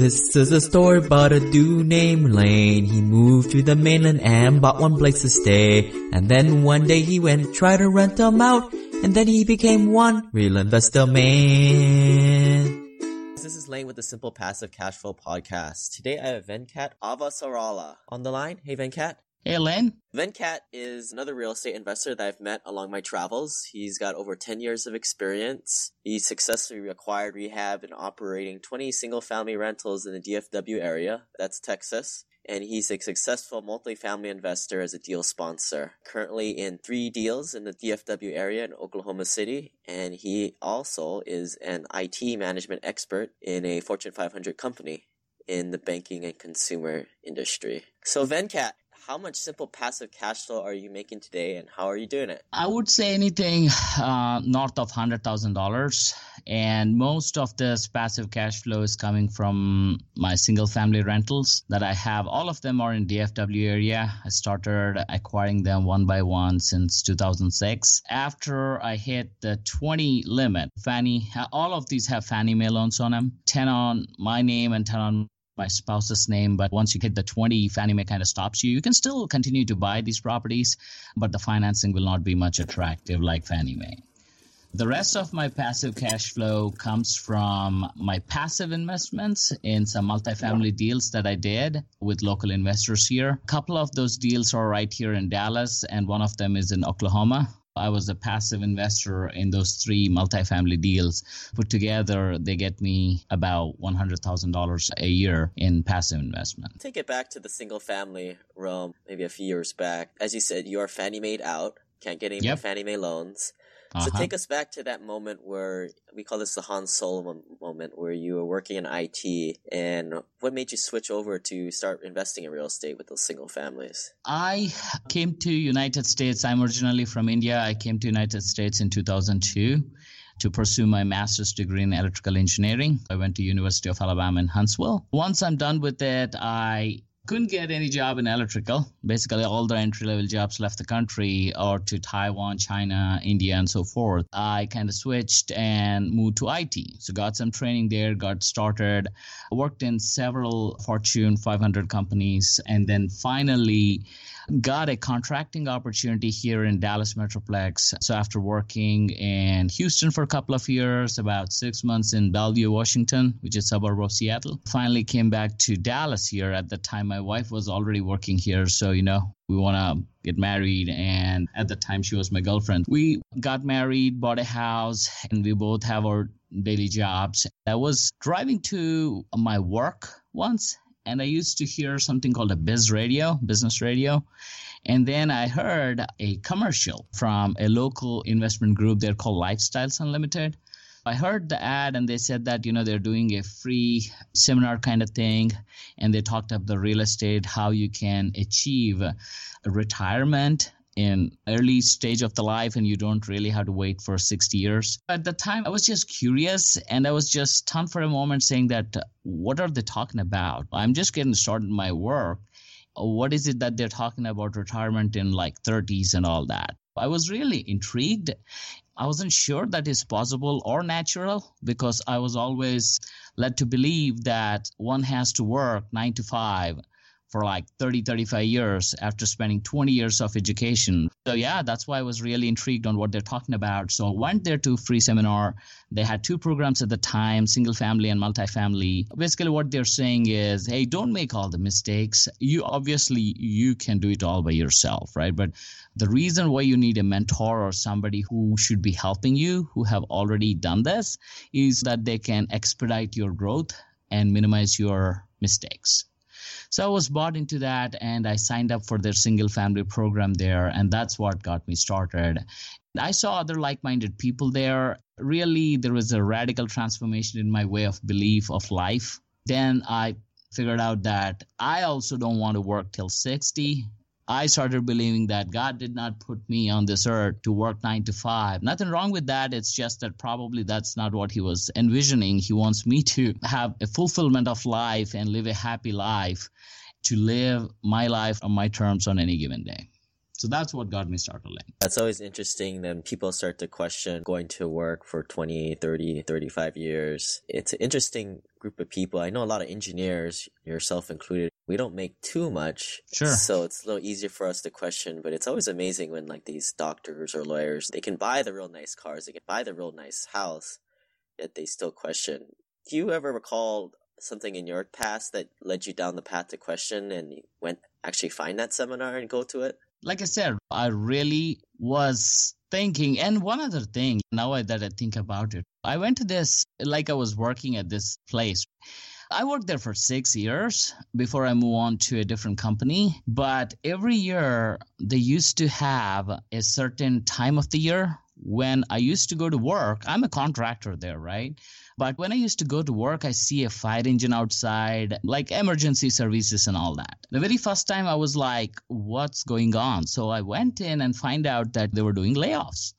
This is a story about a dude named Lane. He moved to the mainland and bought one place to stay. And then one day he went and tried to rent them out. And then he became one real investor man. This is Lane with the Simple Passive Cash Flow Podcast. Today I have Venkat Avasarala on the line. Hey Venkat. Hey, Len. Venkat is another real estate investor that I've met along my travels. He's got over 10 years of experience. He successfully acquired, rehab, and operating 20 single family rentals in the DFW area. That's Texas. And he's a successful multifamily investor as a deal sponsor. Currently in three deals in the DFW area in Oklahoma City. And he also is an IT management expert in a Fortune 500 company in the banking and consumer industry. So, Venkat, how much simple passive cash flow are you making today and how are you doing it? I would say anything uh, north of $100,000. And most of this passive cash flow is coming from my single family rentals that I have. All of them are in DFW area. I started acquiring them one by one since 2006. After I hit the 20 limit, Fannie, all of these have Fannie Mae loans on them, 10 on my name and 10 on my spouse's name, but once you hit the 20, Fannie Mae kind of stops you. You can still continue to buy these properties, but the financing will not be much attractive like Fannie Mae. The rest of my passive cash flow comes from my passive investments in some multifamily deals that I did with local investors here. A couple of those deals are right here in Dallas, and one of them is in Oklahoma. I was a passive investor in those three multifamily deals. Put together, they get me about $100,000 a year in passive investment. Take it back to the single family realm, maybe a few years back. As you said, you are Fannie Mae out, can't get any yep. Fannie Mae loans. Uh-huh. So take us back to that moment where we call this the Han Solo moment, where you were working in IT, and what made you switch over to start investing in real estate with those single families? I came to United States. I'm originally from India. I came to United States in 2002 to pursue my master's degree in electrical engineering. I went to University of Alabama in Huntsville. Once I'm done with it, I couldn't get any job in electrical. Basically, all the entry level jobs left the country or to Taiwan, China, India, and so forth. I kind of switched and moved to IT. So, got some training there, got started, worked in several Fortune 500 companies, and then finally got a contracting opportunity here in Dallas Metroplex. So, after working in Houston for a couple of years, about six months in Bellevue, Washington, which is a suburb of Seattle, finally came back to Dallas here at the time my wife was already working here, so you know we want to get married. And at the time, she was my girlfriend. We got married, bought a house, and we both have our daily jobs. I was driving to my work once, and I used to hear something called a biz radio, business radio. And then I heard a commercial from a local investment group. They're called Lifestyles Unlimited. I heard the ad and they said that, you know, they're doing a free seminar kind of thing. And they talked about the real estate, how you can achieve retirement in early stage of the life and you don't really have to wait for 60 years. At the time i was just curious and i was just stunned for a moment saying that what are they talking about? I'm just getting started my work. What is it that they're talking about retirement in like 30s and all that? I was really intrigued. I wasn't sure that is possible or natural because I was always led to believe that one has to work nine to five for like 30, 35 years after spending 20 years of education. So yeah, that's why I was really intrigued on what they're talking about. So I went there to free seminar. They had two programs at the time, single family and multifamily. Basically what they're saying is, hey, don't make all the mistakes. You obviously you can do it all by yourself, right? But the reason why you need a mentor or somebody who should be helping you, who have already done this, is that they can expedite your growth and minimize your mistakes. So I was bought into that and I signed up for their single family program there. And that's what got me started. I saw other like minded people there. Really, there was a radical transformation in my way of belief of life. Then I figured out that I also don't want to work till 60. I started believing that God did not put me on this earth to work nine to five. Nothing wrong with that. It's just that probably that's not what He was envisioning. He wants me to have a fulfillment of life and live a happy life, to live my life on my terms on any given day. So that's what got me started. That's always interesting. Then people start to question going to work for 20, 30, 35 years. It's an interesting group of people. I know a lot of engineers, yourself included. We don't make too much. Sure. So it's a little easier for us to question, but it's always amazing when like these doctors or lawyers, they can buy the real nice cars, they can buy the real nice house, yet they still question. Do you ever recall something in your past that led you down the path to question and you went actually find that seminar and go to it? Like I said, I really was thinking. And one other thing, now that I think about it, I went to this, like I was working at this place. I worked there for six years before I moved on to a different company. But every year, they used to have a certain time of the year when I used to go to work. I'm a contractor there, right? But when I used to go to work, I see a fire engine outside, like emergency services and all that. The very first time I was like, what's going on? So I went in and find out that they were doing layoffs.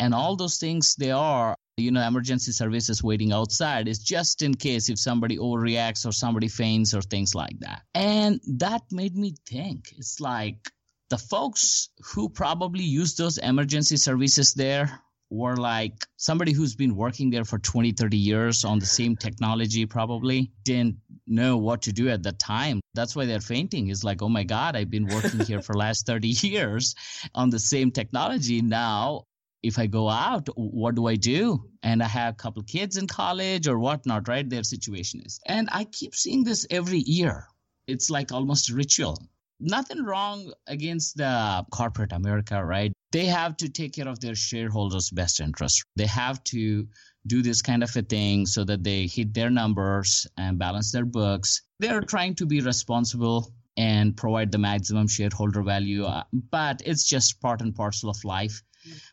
And all those things they are, you know, emergency services waiting outside is just in case if somebody overreacts or somebody faints or things like that. And that made me think. It's like the folks who probably use those emergency services there or like somebody who's been working there for 20 30 years on the same technology probably didn't know what to do at the time. That's why they're fainting. Is like oh my god i've been working here for last 30 years on the same technology. Now if i go out what do i do? And i have a couple kids in college or whatnot right? Their situation is. And i keep seeing this every year. It's like almost a ritual nothing wrong against the corporate America, right? They have to take care of their shareholders' best interest. They have to do this kind of a thing so that they hit their numbers and balance their books. They're trying to be responsible and provide the maximum shareholder value, uh, but it's just part and parcel of life.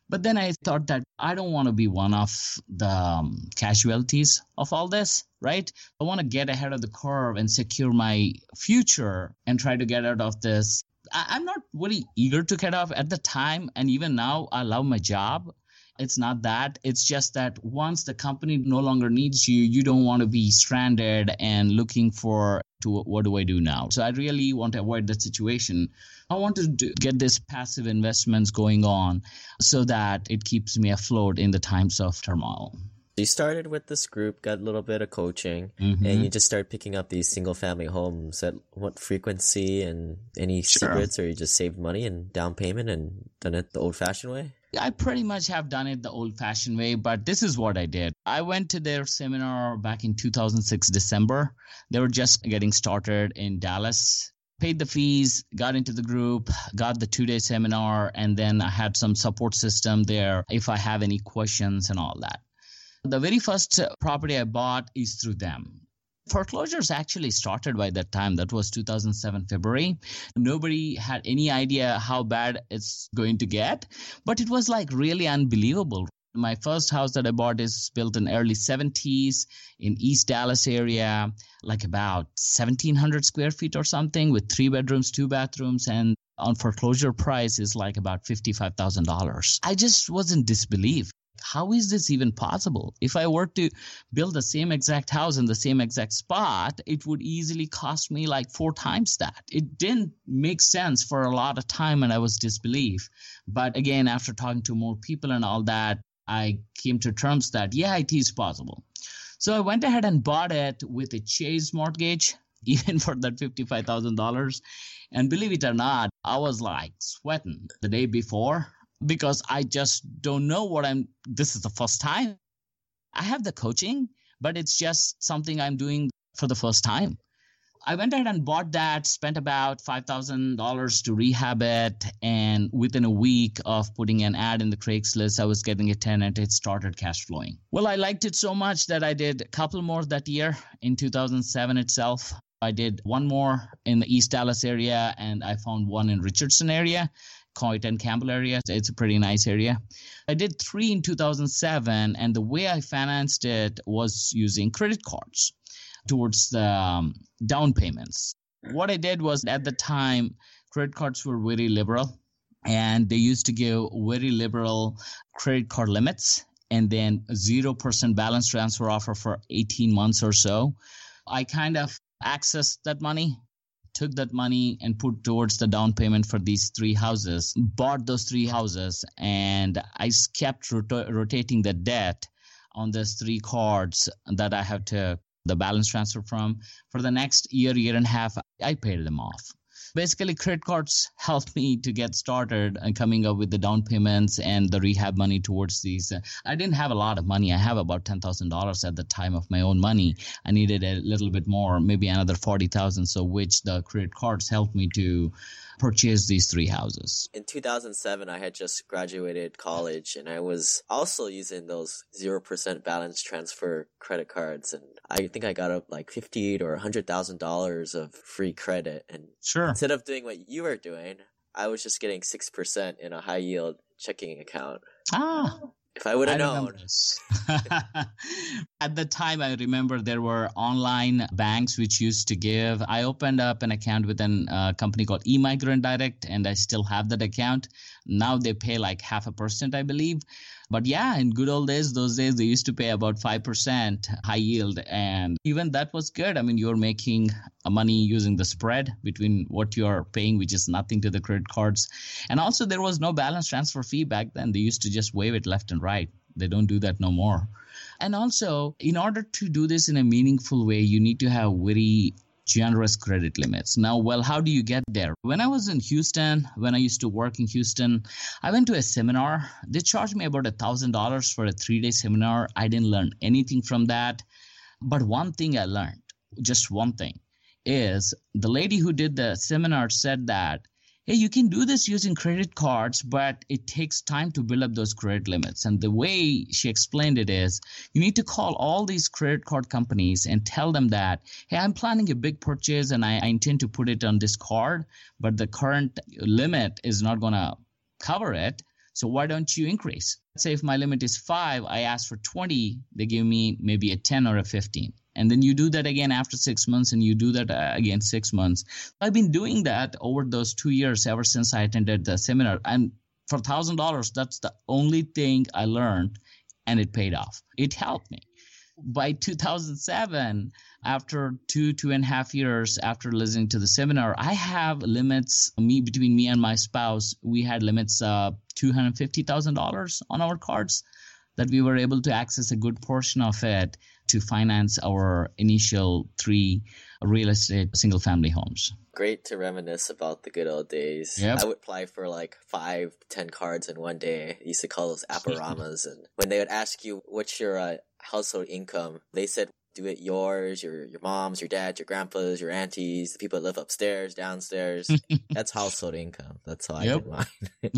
But then I thought that I don't want to be one of the um, casualties of all this, right? I want to get ahead of the curve and secure my future and try to get out of this. I- am not really eager to get off at the time. And even now, I love my job. It's not that. It's just that once the company no longer needs you, you don't want to be stranded and looking for to what do I do now. So I really want to avoid that situation. I want to do, get this passive investments going on so that it keeps me afloat in the times of turmoil. You started with this group, got a little bit of coaching, mm-hmm. and you just started picking up these single family homes. At what frequency and any sure. secrets, or you just saved money and down payment and done it the old fashioned way? I pretty much have done it the old fashioned way, but this is what I did. I went to their seminar back in 2006, December. They were just getting started in Dallas. Paid the fees, got into the group, got the two day seminar, and then I had some support system there if I have any questions and all that. The very first property I bought is through them. Foreclosures actually started by that time. That was 2007 February. Nobody had any idea how bad it's going to get, but it was like really unbelievable. My first house that I bought is built in early 70s in East Dallas area, like about 1700 square feet or something with three bedrooms, two bathrooms and on foreclosure price is like about $55,000. I just was in disbelief how is this even possible? If I were to build the same exact house in the same exact spot, it would easily cost me like four times that. It didn't make sense for a lot of time and I was disbelief. But again, after talking to more people and all that, I came to terms that yeah, it is possible. So I went ahead and bought it with a Chase mortgage, even for that $55,000. And believe it or not, I was like sweating the day before because I just don't know what I'm. This is the first time. I have the coaching, but it's just something I'm doing for the first time. I went ahead and bought that, spent about $5,000 to rehab it. And within a week of putting an ad in the Craigslist, I was getting a tenant. It started cash flowing. Well, I liked it so much that I did a couple more that year in 2007 itself. I did one more in the East Dallas area and I found one in Richardson area. Coit and Campbell area. It's a pretty nice area. I did three in 2007, and the way I financed it was using credit cards towards the um, down payments. What I did was at the time, credit cards were very liberal, and they used to give very liberal credit card limits and then 0% balance transfer offer for 18 months or so. I kind of accessed that money took that money and put towards the down payment for these three houses, bought those three houses, and I kept rot- rotating the debt on those three cards that I have to the balance transfer from. For the next year, year and a half, I paid them off basically credit cards helped me to get started and coming up with the down payments and the rehab money towards these. I didn't have a lot of money. I have about $10000 at the time of my own money. I needed a little bit more maybe another 40000 so which the credit cards helped me to purchase these three houses. In 2007, I had just graduated college and I was also using those 0% balance transfer credit cards. And I think I got up like 50 or $100,000 of free credit. And sure. instead of doing what you were doing, I was just getting 6% in a high yield checking account. Ah, if I would have known. At the time, I remember there were online banks which used to give. I opened up an account with a uh, company called eMigrant Direct, and I still have that account. Now they pay like half a percent, I believe. But yeah, in good old days, those days they used to pay about 5% high yield. And even that was good. I mean, you're making money using the spread between what you're paying, which is nothing to the credit cards. And also, there was no balance transfer fee back then. They used to just waive it left and right. They don't do that no more. And also, in order to do this in a meaningful way, you need to have very generous credit limits. Now, well, how do you get there? When I was in Houston, when I used to work in Houston, I went to a seminar. They charged me about a $1,000 for a three day seminar. I didn't learn anything from that. But one thing I learned, just one thing, is the lady who did the seminar said that hey, you can do this using credit cards, but it takes time to build up those credit limits. And the way she explained it is you need to call all these credit card companies and tell them that, hey, I'm planning a big purchase and I, I intend to put it on this card, but the current limit is not going to cover it. So why don't you increase? Let's say if my limit is five, I ask for 20, they give me maybe a 10 or a 15 and then you do that again after six months and you do that uh, again six months. I've been doing that over those two years ever since i attended the seminar. And for thousand dollars that's the only thing i learned and it paid off. It helped me. By 2007 after two two and a half years after listening to the seminar i have limits me between me and my spouse we had limits uh $250000 on our cards that we were able to access a good portion of it to finance our initial three real estate single family homes. Great to reminisce about the good old days. Yep. I would apply for like five, ten cards in one day. I used to call those aparamas. and when they would ask you, what's your uh, household income? They said, do it yours, your your mom's, your dad, your grandpa's, your aunties, the people that live upstairs, downstairs. That's household income. That's how I yep. did mine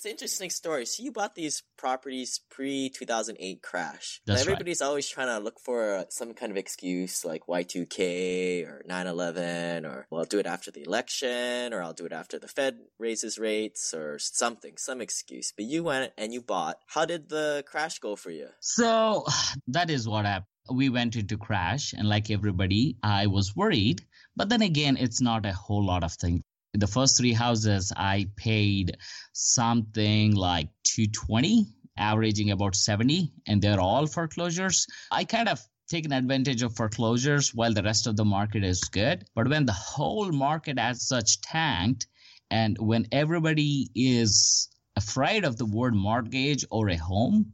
it's an interesting story. So you bought these properties pre 2008 crash. That's everybody's right. always trying to look for uh, some kind of excuse like Y2K or 9/11 or well, I'll do it after the election or I'll do it after the Fed raises rates or something, some excuse. But you went and you bought. How did the crash go for you? So that is what happened. We went into crash, and like everybody, I was worried. But then again, it's not a whole lot of things the first three houses i paid something like 220 averaging about 70 and they're all foreclosures. I kind of taken advantage of foreclosures while the rest of the market is good. But when the whole market as such tanked and when everybody is afraid of the word mortgage or a home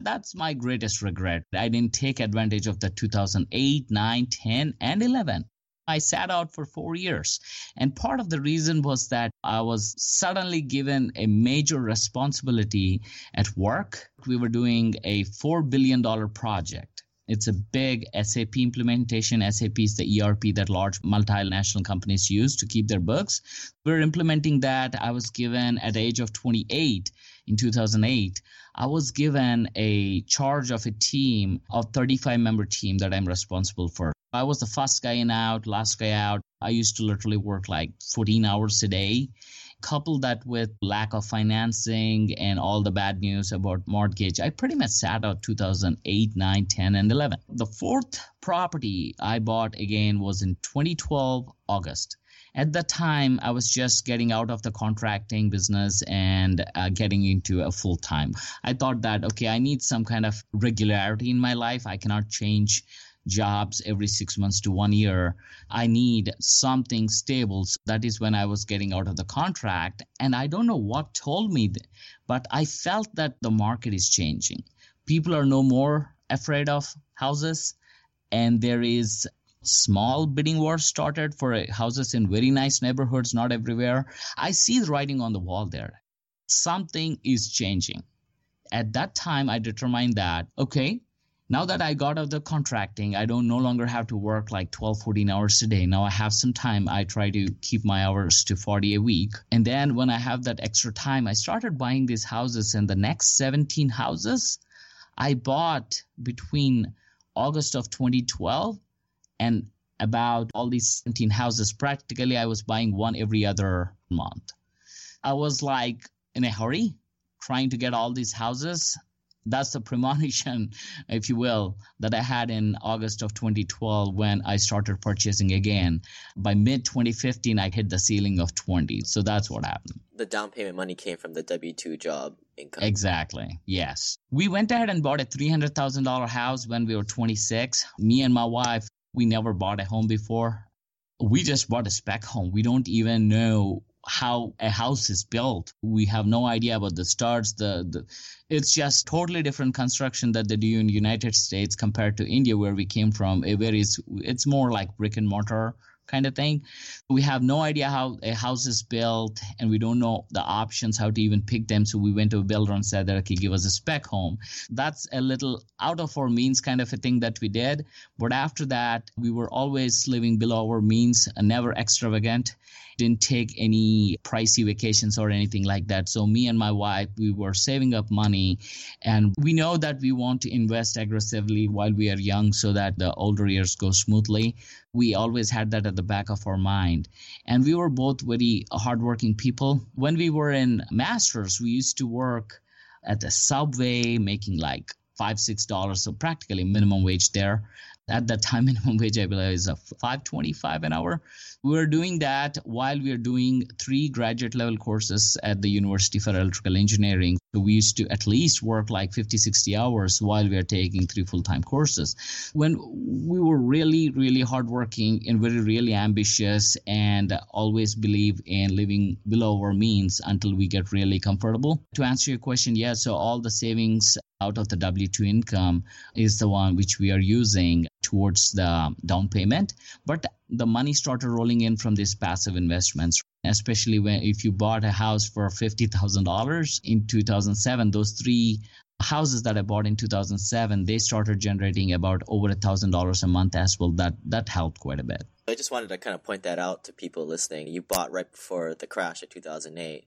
that's my greatest regret. I didn't take advantage of the 2008 9 10 and 11 I sat out for four years. And part of the reason was that I was suddenly given a major responsibility at work. We were doing a $4 billion project. It's a big SAP implementation. SAP is the ERP that large multinational companies use to keep their books. We're implementing that. I was given at the age of 28 in 2008, I was given a charge of a team of 35 member team that I'm responsible for. I was the first guy in out, last guy out. I used to literally work like 14 hours a day. Couple that with lack of financing and all the bad news about mortgage, I pretty much sat out 2008, 9, 10, and 11. The fourth property I bought again was in 2012 August at that time i was just getting out of the contracting business and uh, getting into a full time i thought that okay i need some kind of regularity in my life i cannot change jobs every six months to one year. I need something stable. So that is when I was getting out of the contract. And I don't know what told me, but I felt that the market is changing. People are no more afraid of houses, and there is small bidding wars started for uh, houses in very nice neighborhoods, not everywhere. I see the writing on the wall there. Something is changing. At that time, I determined that, okay, now that I got out of the contracting, I don't no longer have to work like 12, 14 hours a day. Now I have some time. I try to keep my hours to 40 a week. And then when I have that extra time, I started buying these houses. And the next 17 houses I bought between August of 2012 and about all these 17 houses. Practically, I was buying one every other month. I was like in a hurry trying to get all these houses that's the premonition, if you will, that I had in August of 2012 when I started purchasing again. By mid 2015, I hit the ceiling of 20. So that's what happened. The down payment money came from the W 2 job income. Exactly. Yes. We went ahead and bought a $300,000 house when we were 26. Me and my wife, we never bought a home before. We just bought a spec home. We don't even know how a house is built. We have no idea about the studs. The, the it's just totally different construction that they do in United States compared to India, where we came from. It varies. It's more like brick and mortar kind of thing. We have no idea how a house is built and we don't know the options, how to even pick them. So we went to a builder and said that, okay, give us a spec home. That's a little out of our means kind of a thing that we did. But after that, we were always living below our means, never extravagant didn't take any pricey vacations or anything like that. So me and my wife, we were saving up money and we know that we want to invest aggressively while we are young so that the older years go smoothly. We always had that at the back of our mind. And we were both very hardworking people. When we were in masters, we used to work at the subway making like five six dollars so practically minimum wage there at that time minimum wage i believe is a 525 an hour. We were doing that while we are doing three graduate level courses at the university for electrical engineering. So we used to at least work like 50 60 hours while we are taking three full-time courses. When we were really really hardworking and very really ambitious and always believe in living below our means until we get really comfortable. To answer your question yeah so all the savings out of the W2 income is the one which we are using towards the down payment. But the money started rolling in from these passive investments, especially when if you bought a house for $50,000 in 2007, those three houses that I bought in 2007, they started generating about over a thousand dollars a month as well. That that helped quite a bit. I just wanted to kind of point that out to people listening. You bought right before the crash of 2008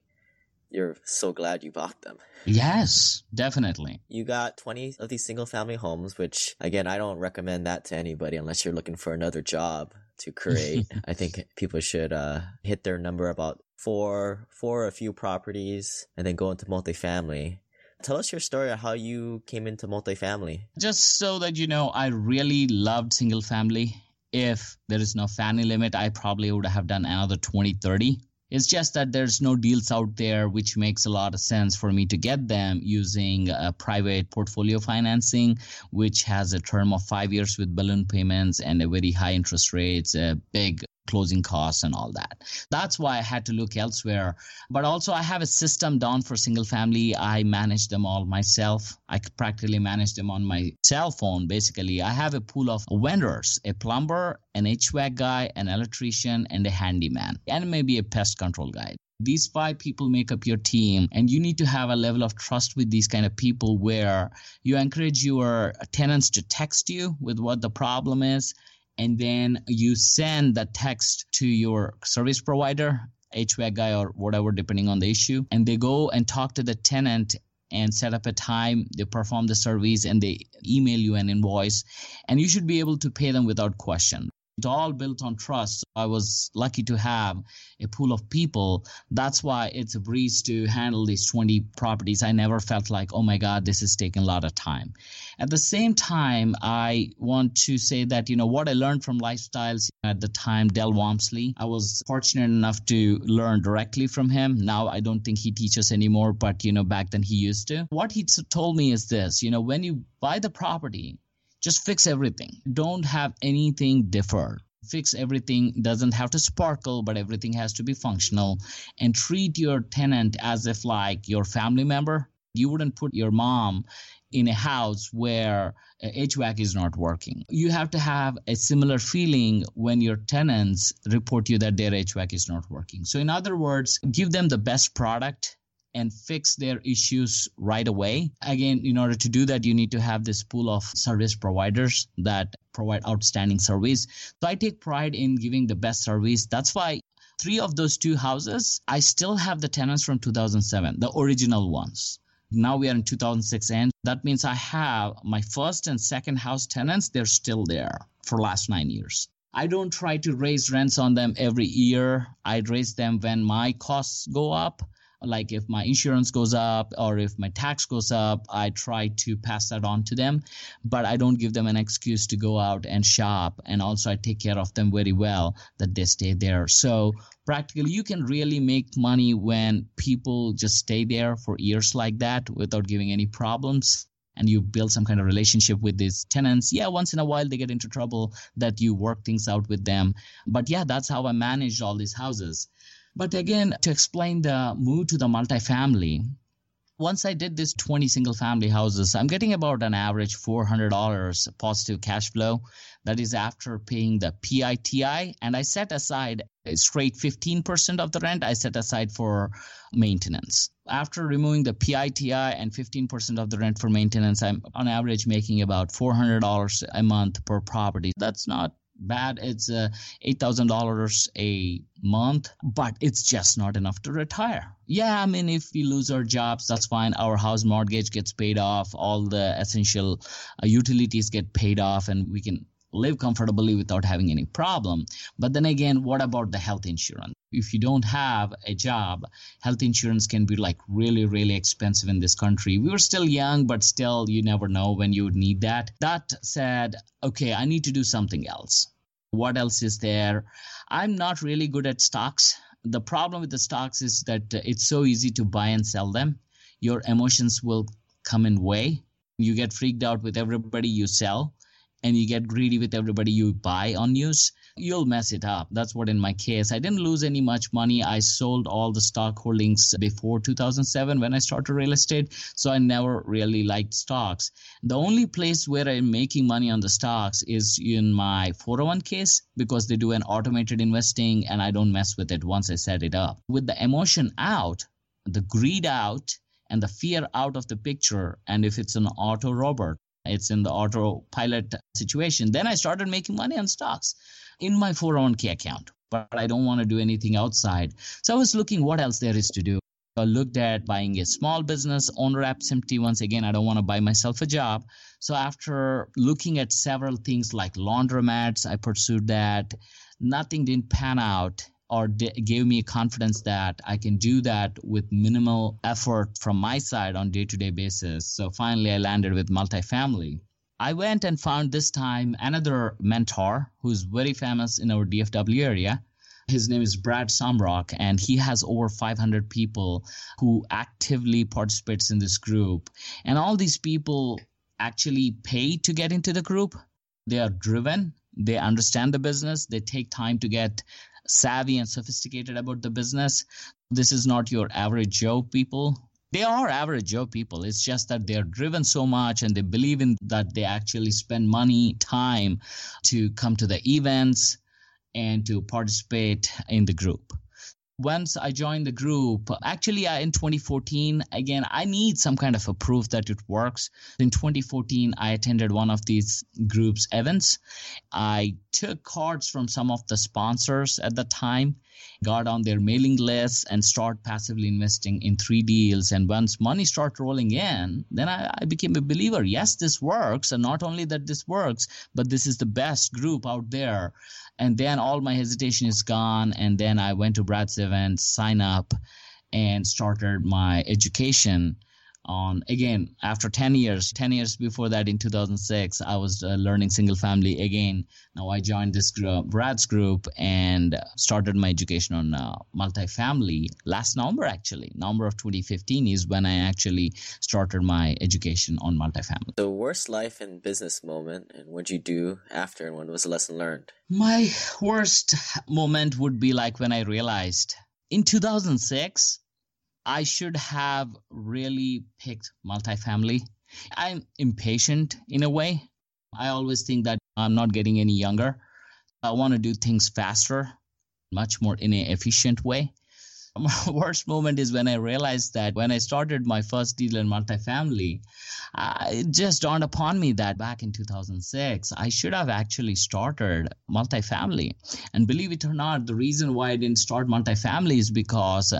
you're so glad you bought them. Yes, definitely. You got 20 of these single family homes, which again, I don't recommend that to anybody unless you're looking for another job to create. I think people should uh, hit their number about four, four, a few properties, and then go into multifamily. Tell us your story of how you came into multifamily. Just so that you know, I really loved single family. If there is no Fannie limit, I probably would have done another 20, 30 it's just that there's no deals out there, which makes a lot of sense for me to get them using a private portfolio financing, which has a term of five years with balloon payments and a very high interest rates, a big closing costs and all that. That's why I had to look elsewhere. But also, I have a system down for single family. I manage them all myself. I practically manage them on my cell phone. Basically, I have a pool of vendors a plumber, an HVAC guy, an electrician, and a handyman, and maybe a pest control guy these five people make up your team and you need to have a level of trust with these kind of people where you encourage your tenants to text you with what the problem is and then you send the text to your service provider HVAC guy or whatever, depending on the issue. And they go and talk to the tenant and set up a time. They perform the service and they email you an invoice. And you should be able to pay them without question. It's all built on trust. I was lucky to have a pool of people. That's why it's a breeze to handle these 20 properties. I never felt like, oh my God, this is taking a lot of time. At the same time, I want to say that, you know, what I learned from lifestyles at the time, Del Walmsley, I was fortunate enough to learn directly from him. Now I don't think he teaches anymore, but, you know, back then he used to. What he told me is this, you know, when you buy the property, Just fix everything. Don't have anything deferred fix everything doesn't have to sparkle but everything has to be functional and treat your tenant as if like your family member you wouldn't put your mom in a house where uh, HVAC is not working. You have to have a similar feeling when your tenants report you that their HVAC is not working. So, in other words, give them the best product and fix their issues right away. Again, in order to do that, you need to have this pool of service providers that provide outstanding service. So I take pride in giving the best service. That's why three of those two houses, I still have the tenants from 2007, the original ones. Now we are in 2006 and that means I have my first and second house tenants, they're still there for last nine years. I don't try to raise rents on them every year. I raise them when my costs go up like if my insurance goes up or if my tax goes up i try to pass that on to them. But i don't give them an excuse to go out and shop. And also i take care of them very well that they stay there. So practically you can really make money when people just stay there for years like that without giving any problems. And you build some kind of relationship with these tenants. Yeah once in a while they get into trouble that you work things out with them. But yeah that's how i managed all these houses but again, to explain the move to the multifamily, once I did this 20 single family houses, I'm getting about an average $400 positive cash flow. That is after paying the PITI. And I set aside straight 15% of the rent, I set aside for maintenance. After removing the PITI and 15% of the rent for maintenance, I'm on average making about $400 a month per property. That's not bad. It's uh, $8,000 a month, but it's just not enough to retire. Yeah, I mean, if we lose our jobs, that's fine. Our house mortgage gets paid off, all the essential uh, utilities get paid off, and we can live comfortably without having any problem. But then again, what about the health insurance? If you don't have a job, health insurance can be like really, really expensive in this country. We were still young, but still, you never know when you would need that. That said, okay, I need to do something else. What else is there? I'm not really good at stocks. The problem with the stocks is that uh, it's so easy to buy and sell them. Your emotions will come in way. You get freaked out with everybody you sell and you get greedy with everybody you buy on news, you'll mess it up. That's what in my case. I didn't lose any much money. I sold all the stock holdings before 2007 when I started real estate. So I never really liked stocks. The only place where I'm making money on the stocks is in my 401ks because they do an automated investing and I don't mess with it once I set it up. With the emotion out, the greed out, and the fear out of the picture, and if it's an auto robot, it's in the autopilot situation. Then I started making money on stocks in my 401k account, but I don't want to do anything outside. So I was looking what else there is to do. I looked at buying a small business, owner absentee. Once again, I don't want to buy myself a job. So after looking at several things like laundromats, I pursued that. Nothing didn't pan out or gave me confidence that I can do that with minimal effort from my side on day-to-day basis. So finally I landed with multifamily. I went and found this time another mentor who's very famous in our DFW area. His name is Brad Sumrok, and he has over 500 people who actively participates in this group. And all these people actually pay to get into the group. They are driven. They understand the business. They take time to get savvy and sophisticated about the business. This is not your average Joe people. They are average Joe people. It's just that they're driven so much and they believe in that they actually spend money, time to come to the events and to participate in the group once I joined the group, actually uh, in 2014, again, I need some kind of a proof that it works. In 2014, I attended one of these groups events. I took cards from some of the sponsors at the time got on their mailing lists and start passively investing in three deals. And once money start rolling in, then I, I became a believer. Yes, this works. And not only that this works, but this is the best group out there. And then all my hesitation is gone. And then I went to Brad's event, sign up, and started my education on again after 10 years 10 years before that in 2006 i was uh, learning single family again. Now i joined this group brad's group and started my education on uh, multifamily last november actually. November of 2015 is when i actually started my education on multifamily. The worst life and business moment and what you do after and what was the lesson learned? My worst moment would be like when i realized in 2006 I should have really picked multifamily. I'm impatient in a way. I always think that I'm not getting any younger. I want to do things faster, much more in an efficient way. My worst moment is when I realized that when I started my first deal in multifamily, uh, it just dawned upon me that back in 2006, I should have actually started multifamily. And believe it or not, the reason why I didn't start multifamily is because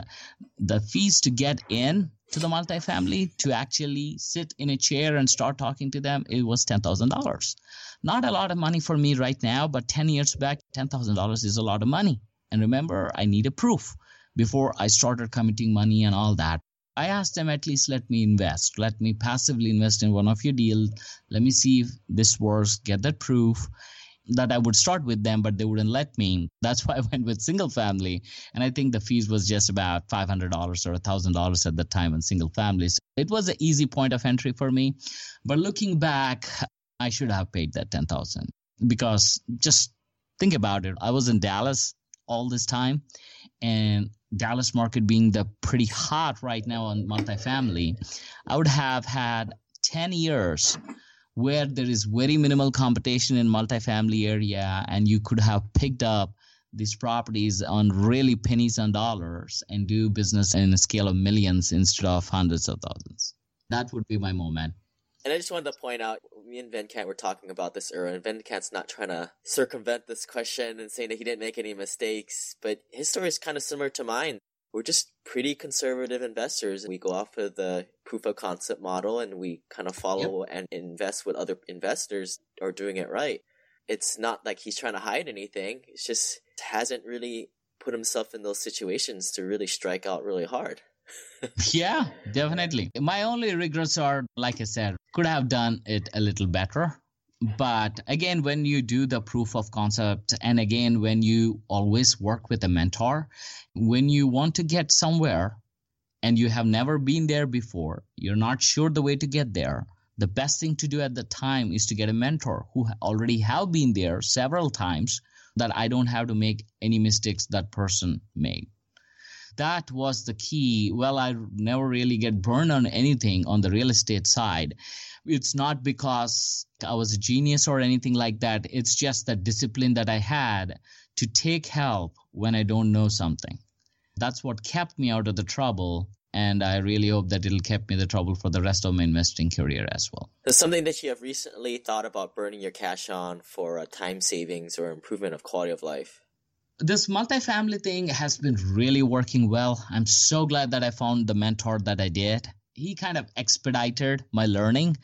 the fees to get in to the multifamily to actually sit in a chair and start talking to them it was $10,000 not a lot of money for me right now but 10 years back $10,000 is a lot of money. And remember I need a proof before I started committing money and all that. I asked them at least let me invest, let me passively invest in one of your deals. Let me see if this works, get that proof that I would start with them, but they wouldn't let me. That's why I went with single family. And I think the fees was just about $500 or $1,000 at the time on single families. It was an easy point of entry for me. But looking back, I should have paid that 10000 because just think about it. I was in Dallas all this time and Dallas market being the pretty hot right now on multifamily, I would have had 10 years where there is very minimal competition in multifamily area and you could have picked up these properties on really pennies and dollars and do business in a scale of millions instead of hundreds of thousands. That would be my moment. And I just wanted to point out, me and Venkat were talking about this earlier, and Venkat's not trying to circumvent this question and saying that he didn't make any mistakes, but his story is kind of similar to mine. We're just pretty conservative investors. And we go off of the proof of concept model and we kind of follow yep. and invest what other investors are doing it right. It's not like he's trying to hide anything. It's just hasn't really put himself in those situations to really strike out really hard. Yeah, definitely. My only regrets are, like I said, could have done it a little better. But again, when you do the proof of concept, and again, when you always work with a mentor, when you want to get somewhere and you have never been there before, you're not sure the way to get there, the best thing to do at the time is to get a mentor who already have been there several times that I don't have to make any mistakes that person made that was the key. Well, I never really get burned on anything on the real estate side. It's not because I was a genius or anything like that. It's just the discipline that I had to take help when I don't know something. That's what kept me out of the trouble. And I really hope that it'll keep me the trouble for the rest of my investing career as well. There's something that you have recently thought about burning your cash on for uh, time savings or improvement of quality of life this multifamily thing has been really working well. I'm so glad that I found the mentor that I did. He kind of expedited my learning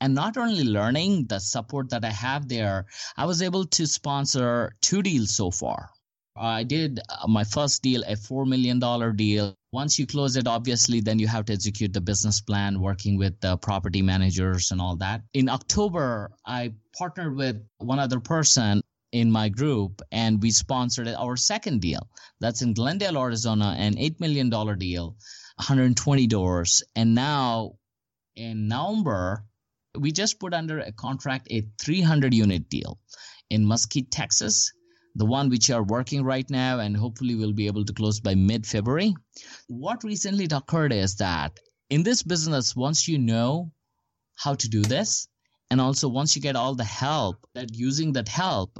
and not only learning the support that I have there, I was able to sponsor two deals so far. I did uh, my first deal, a $4 million deal. Once you close it, obviously, then you have to execute the business plan, working with the property managers and all that. In October, I partnered with one other person in my group and we sponsored our second deal. That's in glendale arizona an $8 million deal 120 doors. And now in november we just put under a contract a 300 unit deal in mesquite texas the one which are working right now and hopefully we'll be able to close by mid february what recently occurred is that in this business once you know how to do this and also once you get all the help that using that help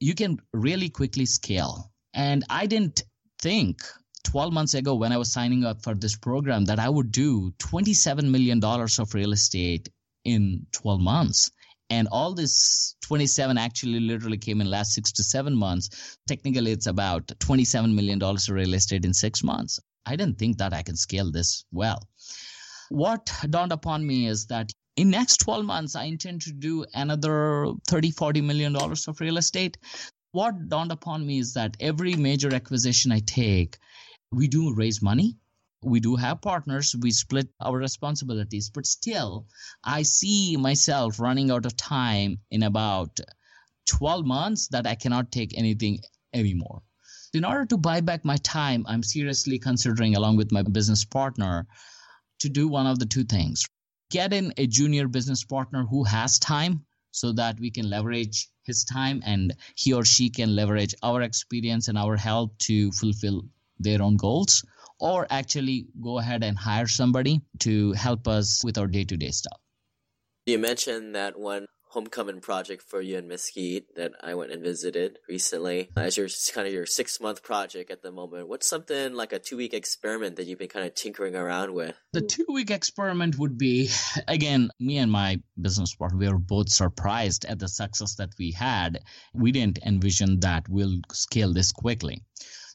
you can really quickly scale. And I didn't think 12 months ago when I was signing up for this program that I would do $27 million of real estate in 12 months. And all this 27 actually literally came in last six to seven months. Technically, it's about $27 million of real estate in six months. I didn't think that I can scale this well. What dawned upon me is that in next 12 months i intend to do another 30 40 million dollars of real estate what dawned upon me is that every major acquisition i take we do raise money we do have partners. We split our responsibilities, but still, I see myself running out of time in about 12 months that I cannot take anything anymore. In order to buy back my time, I'm seriously considering, along with my business partner, to do one of the two things get in a junior business partner who has time so that we can leverage his time and he or she can leverage our experience and our help to fulfill their own goals or actually go ahead and hire somebody to help us with our day-to-day stuff. You mentioned that one homecoming project for you in Mesquite that I went and visited recently. As your kind of your six month project at the moment, what's something like a two week experiment that you've been kind of tinkering around with? The two week experiment would be again, me and my business partner, we were both surprised at the success that we had. We didn't envision that we'll scale this quickly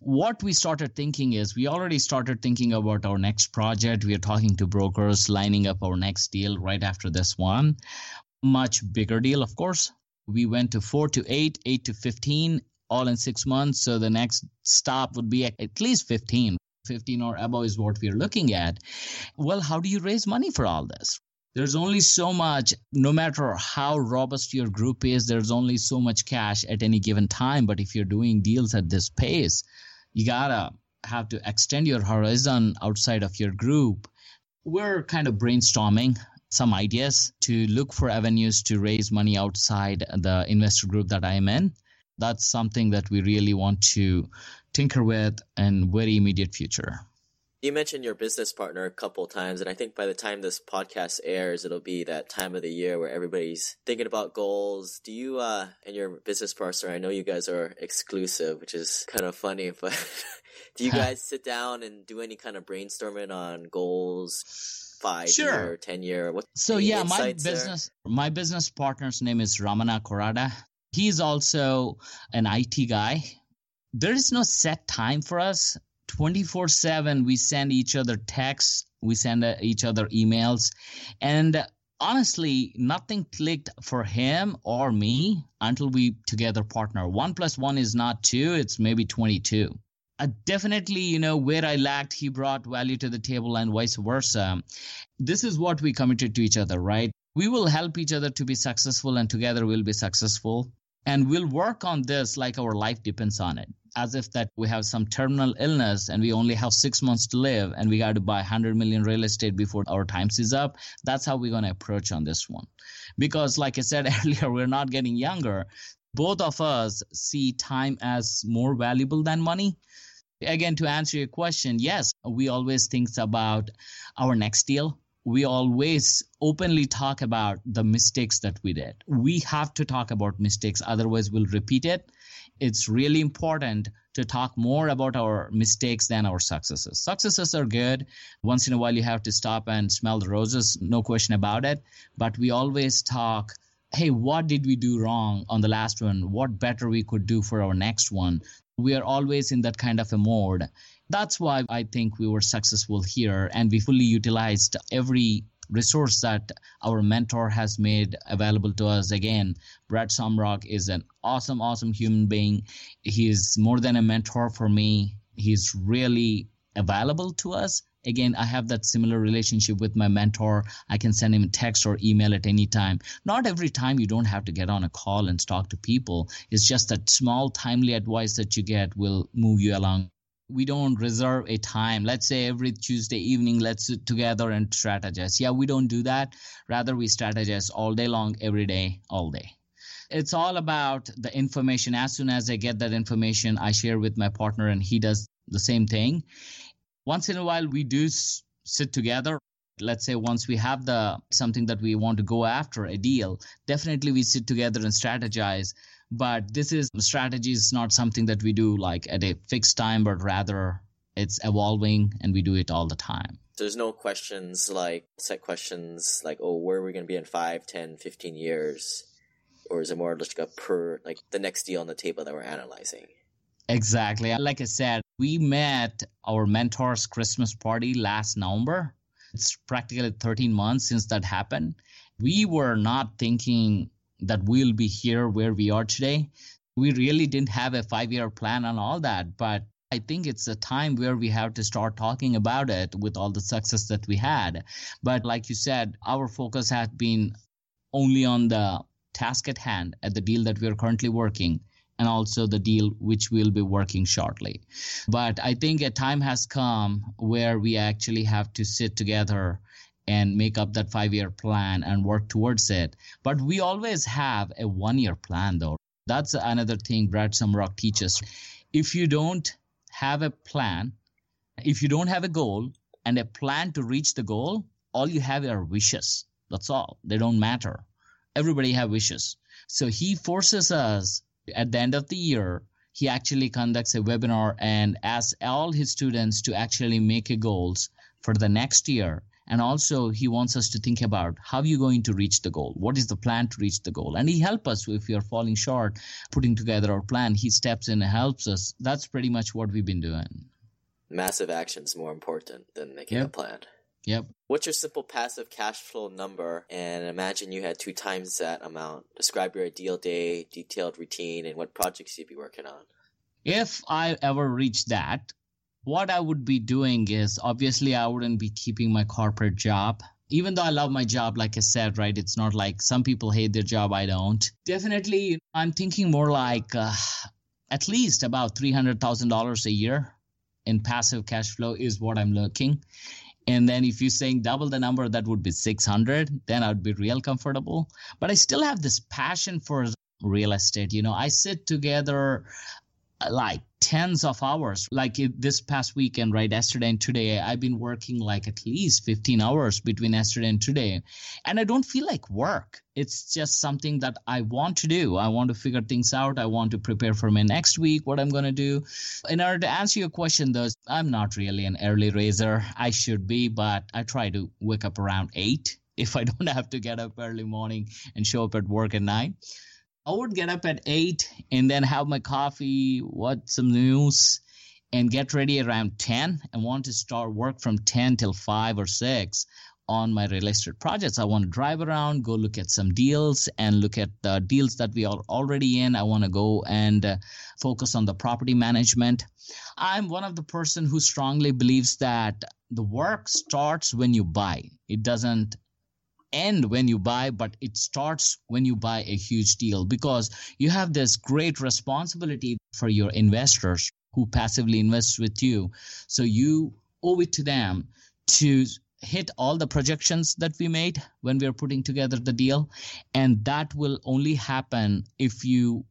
what we started thinking is we already started thinking about our next project. We are talking to brokers, lining up our next deal right after this one much bigger deal, of course. We went to four to eight, eight to 15, all in six months. So the next stop would be at least 15. 15 or above is what we're looking at. Well, how do you raise money for all this? There's only so much, no matter how robust your group is, there's only so much cash at any given time. But if you're doing deals at this pace, you gotta have to extend your horizon outside of your group. We're kind of brainstorming some ideas to look for avenues to raise money outside the investor group that I am in. That's something that we really want to tinker with in very immediate future. You mentioned your business partner a couple times, and I think by the time this podcast airs, it'll be that time of the year where everybody's thinking about goals. Do you uh, and your business partner? I know you guys are exclusive, which is kind of funny, but do you guys sit down and do any kind of brainstorming on goals? Five sure. year, ten year? What, so yeah, my business there? my business partner's name is Ramana Korada. He's also an IT guy. There is no set time for us. 24 7 we send each other texts we send uh, each other emails and honestly nothing clicked for him or me until we together partner one plus one is not two it's maybe 22 uh, definitely, you know, where I lacked, he brought value to the table and vice versa. This is what we committed to each other, right? We will help each other to be successful and together we'll be successful. And we'll work on this like our life depends on it. As if that we have some terminal illness and we only have six months to live and we got to buy 100 million real estate before our time is up. That's how we're going to approach on this one. Because, like I said earlier, we're not getting younger. Both of us see time as more valuable than money again to answer your question yes we always think about our next deal. We always openly talk about the mistakes that we did. We have to talk about mistakes otherwise we'll repeat it. It's really important to talk more about our mistakes than our successes. Successes are good. Once in a while you have to stop and smell the roses no question about it. But we always talk hey what did we do wrong on the last one? What better we could do for our next one we are always in that kind of a mode. That's why I think we were successful here and we fully utilized every resource that our mentor has made available to us. Again, Brad Sumrok is an awesome, awesome human being. He is more than a mentor for me. He's really available to us again i have that similar relationship with my mentor. I can send him a text or email at any time. Not every time you don't have to get on a call and talk to people. It's just that small timely advice that you get will move you along. We don't reserve a time. Let's say every tuesday evening let's sit together and strategize. Yeah we don't do that. Rather we strategize all day long every day all day. It's all about the information. As soon as i get that information i share with my partner and he does the same thing once in a while we do s- sit together. Let's say once we have the something that we want to go after a deal definitely we sit together and strategize. But this is strategy is not something that we do like at a fixed time but rather it's evolving and we do it all the time. There's no questions like set questions like oh where are we going to be in 5 10 15 years? Or is it more like a per like the next deal on the table that we're analyzing? Exactly. Like I said, we met our mentor's Christmas party last November. It's practically 13 months since that happened. We were not thinking that we'll be here where we are today. We really didn't have a five year plan on all that, but I think it's a time where we have to start talking about it with all the success that we had. But like you said, our focus has been only on the task at hand, at the deal that we are currently working, and also the deal which we'll be working shortly. But I think a time has come where we actually have to sit together and make up that five year plan and work towards it. But we always have a one year plan, though. That's another thing Brad Sumrok teaches. If you don't have a plan, if you don't have a goal and a plan to reach the goal, all you have are wishes. That's all. They don't matter. Everybody have wishes. So he forces us at the end of the year, he actually conducts a webinar and asks all his students to actually make a goals for the next year. And also he wants us to think about how you're going to reach the goal? What is the plan to reach the goal? And he helps us if we are falling short putting together our plan. He steps in and helps us. That's pretty much what we've been doing. Massive action is more important than making yep. a plan Yep. What's your simple passive cash flow number? And imagine you had two times that amount. Describe your ideal day, detailed routine, and what projects you'd be working on. If I ever reach that, what I would be doing is obviously I wouldn't be keeping my corporate job. Even though I love my job, like I said, right? It's not like some people hate their job, I don't. Definitely, I'm thinking more like uh, at least about $300,000 a year in passive cash flow is what I'm looking. And then if you're saying double the number, that would be 600, then I'd be real comfortable. But I still have this passion for real estate. You know, I sit together like tens of hours. Like this past weekend right yesterday and today i've been working like at least 15 hours between yesterday and today. And i don't feel like work. It's just something that i want to do. I want to figure things out. I want to prepare for my next week what i'm going to do. In order to answer your question though i'm not really an early raiser. I should be but i try to wake up around 8 if i don't have to get up early morning and show up at work at 9 I would get up at eight and then have my coffee, watch some news, and get ready around 10 and want to start work from 10 till 5 or 6 on my real estate projects. I want to drive around, go look at some deals and look at the deals that we are already in. I want to go and uh, focus on the property management. I'm one of the person who strongly believes that the work starts when you buy. It doesn't end when you buy, but it starts when you buy a huge deal because you have this great responsibility for your investors who passively invest with you. So you owe it to them to hit all the projections that we made when we are putting together the deal. And that will only happen if you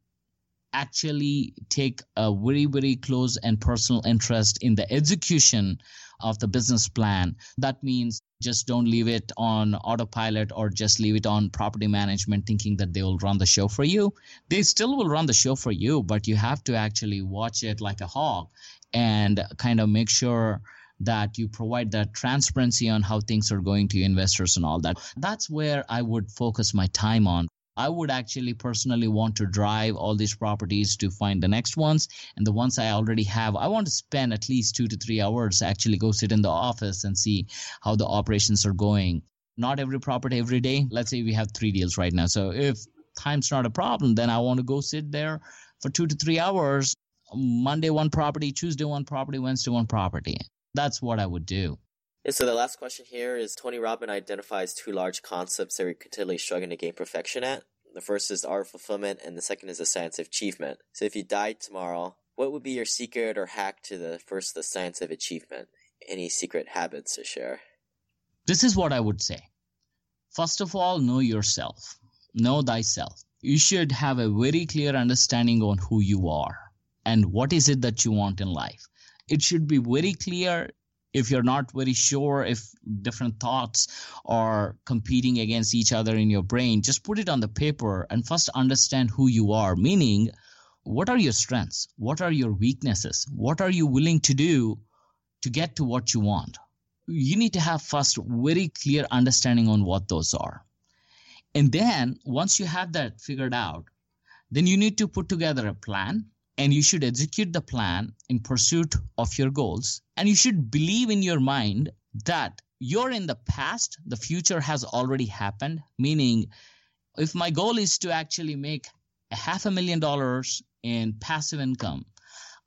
actually take a very, very close and personal interest in the execution of the business plan. That means just don't leave it on autopilot or just leave it on property management thinking that they will run the show for you. They still will run the show for you, but you have to actually watch it like a hawk and kind of make sure that you provide that transparency on how things are going to investors and all that. That's where I would focus my time on. I would actually personally want to drive all these properties to find the next ones. And the ones I already have, I want to spend at least two to three hours actually go sit in the office and see how the operations are going. Not every property every day. Let's say we have three deals right now. So if time's not a problem, then I want to go sit there for two to three hours. Monday, one property, Tuesday, one property, Wednesday, one property. That's what I would do. And so the last question here is Tony Robbins identifies two large concepts that we're continually struggling to gain perfection at. The first is art of fulfillment, and the second is the science of achievement. So if you died tomorrow, what would be your secret or hack to the first, the science of achievement? Any secret habits to share? This is what I would say. First of all, know yourself. Know thyself. You should have a very clear understanding on who you are and what is it that you want in life. It should be very clear if you're not very sure if different thoughts are competing against each other in your brain, just put it on the paper and first understand who you are, meaning what are your strengths? What are your weaknesses? What are you willing to do to get to what you want? You need to have first very clear understanding on what those are. And then once you have that figured out, then you need to put together a plan and you should execute the plan in pursuit of your goals. And you should believe in your mind that you're in the past, the future has already happened. Meaning, if my goal is to actually make a half a million dollars in passive income,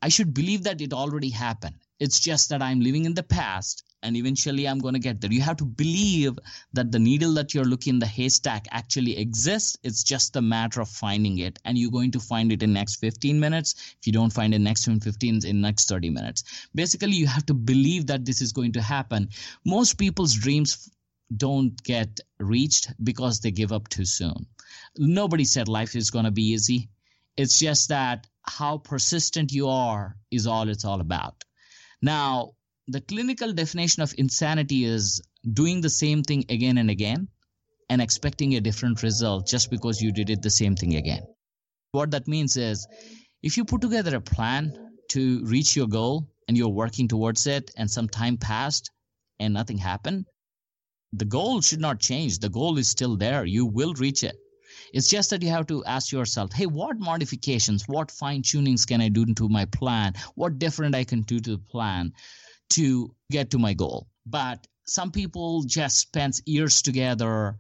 I should believe that it already happened. It's just that I'm living in the past and eventually I'm going to get there. You have to believe that the needle that you're looking in the haystack actually exists. It's just a matter of finding it, and you're going to find it in next 15 minutes. If you don't find it next 15, in next 30 minutes. Basically, you have to believe that this is going to happen. Most people's dreams don't get reached because they give up too soon. Nobody said life is going to be easy. It's just that how persistent you are is all it's all about. Now, the clinical definition of insanity is doing the same thing again and again and expecting a different result just because you did it the same thing again. What that means is if you put together a plan to reach your goal and you're working towards it and some time passed and nothing happened, the goal should not change. The goal is still there. You will reach it. It's just that you have to ask yourself, hey, what modifications, what fine tunings can I do to my plan? What different I can do to the plan to get to my goal. But some people just spend years together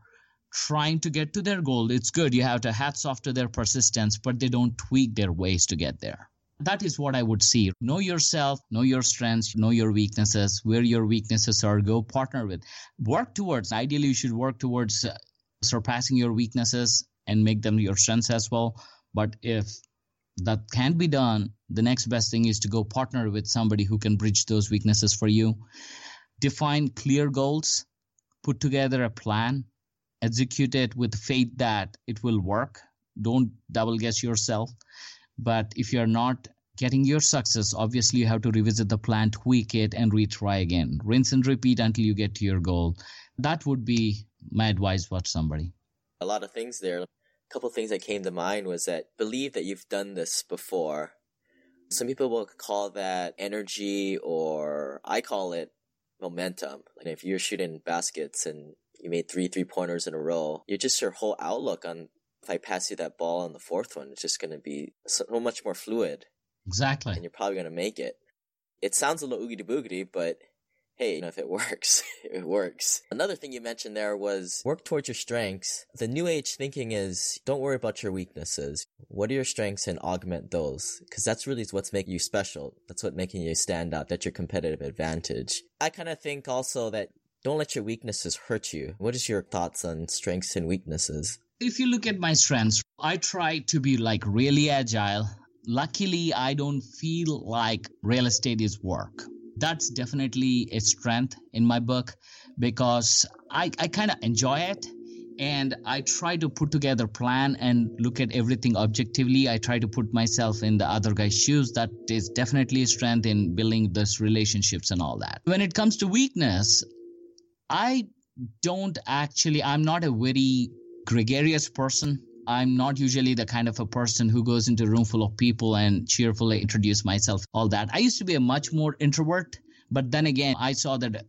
trying to get to their goal. It's good. You have to hats off to their persistence, but they don't tweak their ways to get there. That is what I would see. Know yourself, know your strengths, know your weaknesses, where your weaknesses are, go partner with. Work towards, ideally, you should work towards uh, surpassing your weaknesses and make them your strengths as well. But if that can't be done, the next best thing is to go partner with somebody who can bridge those weaknesses for you. Define clear goals, put together a plan, execute it with faith that it will work. Don't double guess yourself. But if you're not getting your success, obviously you have to revisit the plan, tweak it, and retry again. Rinse and repeat until you get to your goal. That would be my advice for somebody. A lot of things there A couple things that came to mind was that believe that you've done this before. Some people will call that energy, or I call it momentum. Like if you're shooting baskets and you made three three pointers in a row, you're just your whole outlook on if I pass you that ball on the fourth one, it's just going to be so much more fluid. Exactly. And you're probably going to make it. It sounds a little oogity boogity, but hey, you know, if it works, it works. Another thing you mentioned there was work towards your strengths. The new age thinking is don't worry about your weaknesses. What are your strengths and augment those? Because that's really what's making you special. That's what making you stand out. That's your competitive advantage. I kind of think also that don't let your weaknesses hurt you. What is your thoughts on strengths and weaknesses? If you look at my strengths, I try to be like really agile. Luckily, I don't feel like real estate is work that's definitely a strength in my book because I, I kind of enjoy it and I try to put together plan and look at everything objectively. I try to put myself in the other guy's shoes. That is definitely a strength in building those relationships and all that. When it comes to weakness, I don't actually, I'm not a very gregarious person. I'm not usually the kind of a person who goes into a room full of people and cheerfully introduce myself, all that. I used to be a much more introvert, but then again, I saw that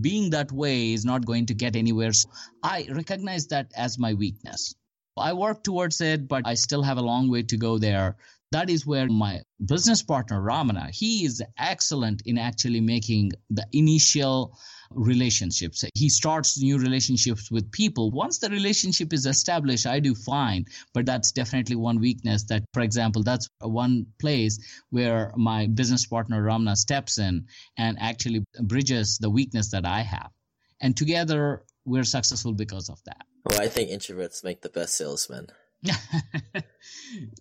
being that way is not going to get anywhere. So I recognize that as my weakness. I work towards it, but I still have a long way to go there. That is where my business partner, Ramana, he is excellent in actually making the initial relationships. He starts new relationships with people. Once the relationship is established, I do fine. But that's definitely one weakness that, for example, that's one place where my business partner Ramana steps in and actually bridges the weakness that I have. And together we're successful because of that. Well, I think introverts make the best salesmen.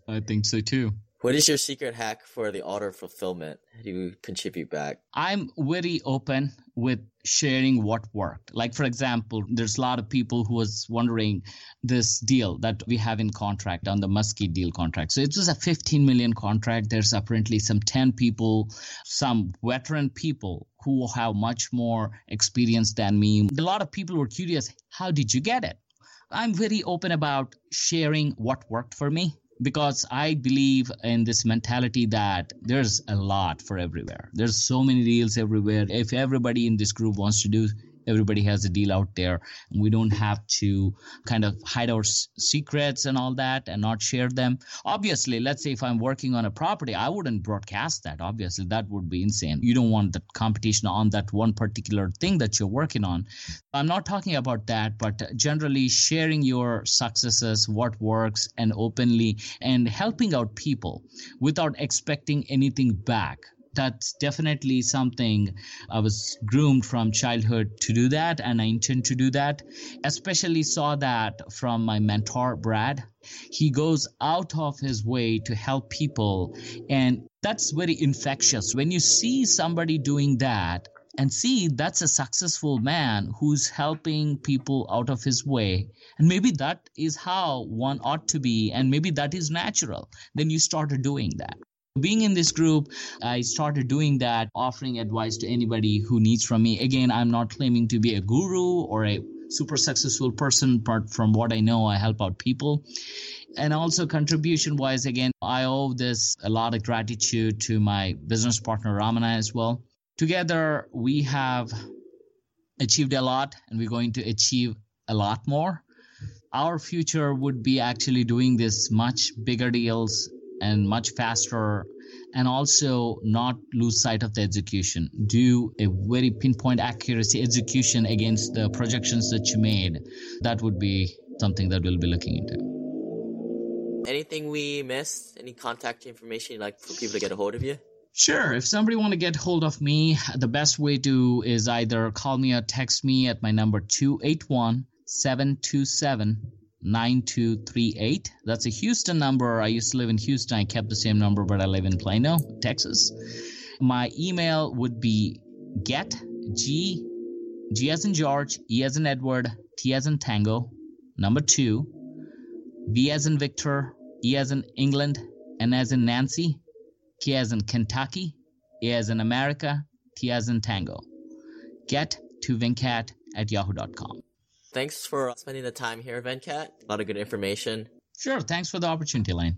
I think so too. What is your secret hack for the art of fulfillment? How do you contribute back? I'm very open with sharing what worked. Like for example, there's a lot of people who was wondering this deal that we have in contract on the Muskie deal contract. So it was a 15 million contract. There's apparently some 10 people, some veteran people who have much more experience than me. A lot of people were curious, how did you get it? I'm very open about sharing what worked for me because I believe in this mentality that there's a lot for everywhere. There's so many deals everywhere. If everybody in this group wants to do everybody has a deal out there. We don't have to kind of hide our s- secrets and all that and not share them. Obviously, let's say if I'm working on a property, I wouldn't broadcast that. Obviously, that would be insane. You don't want the competition on that one particular thing that you're working on. I'm not talking about that, but generally sharing your successes, what works, and openly and helping out people without expecting anything back that's definitely something I was groomed from childhood to do that, and I intend to do that. Especially saw that from my mentor, Brad. He goes out of his way to help people, and that's very infectious. When you see somebody doing that, and see that's a successful man who's helping people out of his way and maybe that is how one ought to be and maybe that is natural then you start doing that being in this group i started doing that offering advice to anybody who needs from me. Again i'm not claiming to be a guru or a super successful person but from what i know i help out people. And also contribution wise again i owe this a lot of gratitude to my business partner ramana as well. Together we have achieved a lot and we're going to achieve a lot more. Our future would be actually doing this much bigger deals and much faster and also not lose sight of the execution. Do a very pinpoint accuracy execution against the projections that you made. That would be something that we'll be looking into. Anything we missed? Any contact information you'd like for people to get a hold of you? Sure. If somebody want to get hold of me, the best way to is either call me or text me at my number 281 727 9238. That's a Houston number. I used to live in Houston. I kept the same number, but I live in Plano, Texas. My email would be get G G as in George, E as in Edward, T as in Tango, number two, V as in Victor, E as in England, N as in Nancy, K as in Kentucky, A as in America, T as in Tango. Get to Venkat at yahoo.com. Thanks for spending the time here, Venkat. A lot of good information. Sure. Thanks for the opportunity, Lane.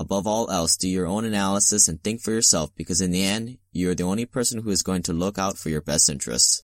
Above all else, do your own analysis and think for yourself because in the end, you are the only person who is going to look out for your best interests.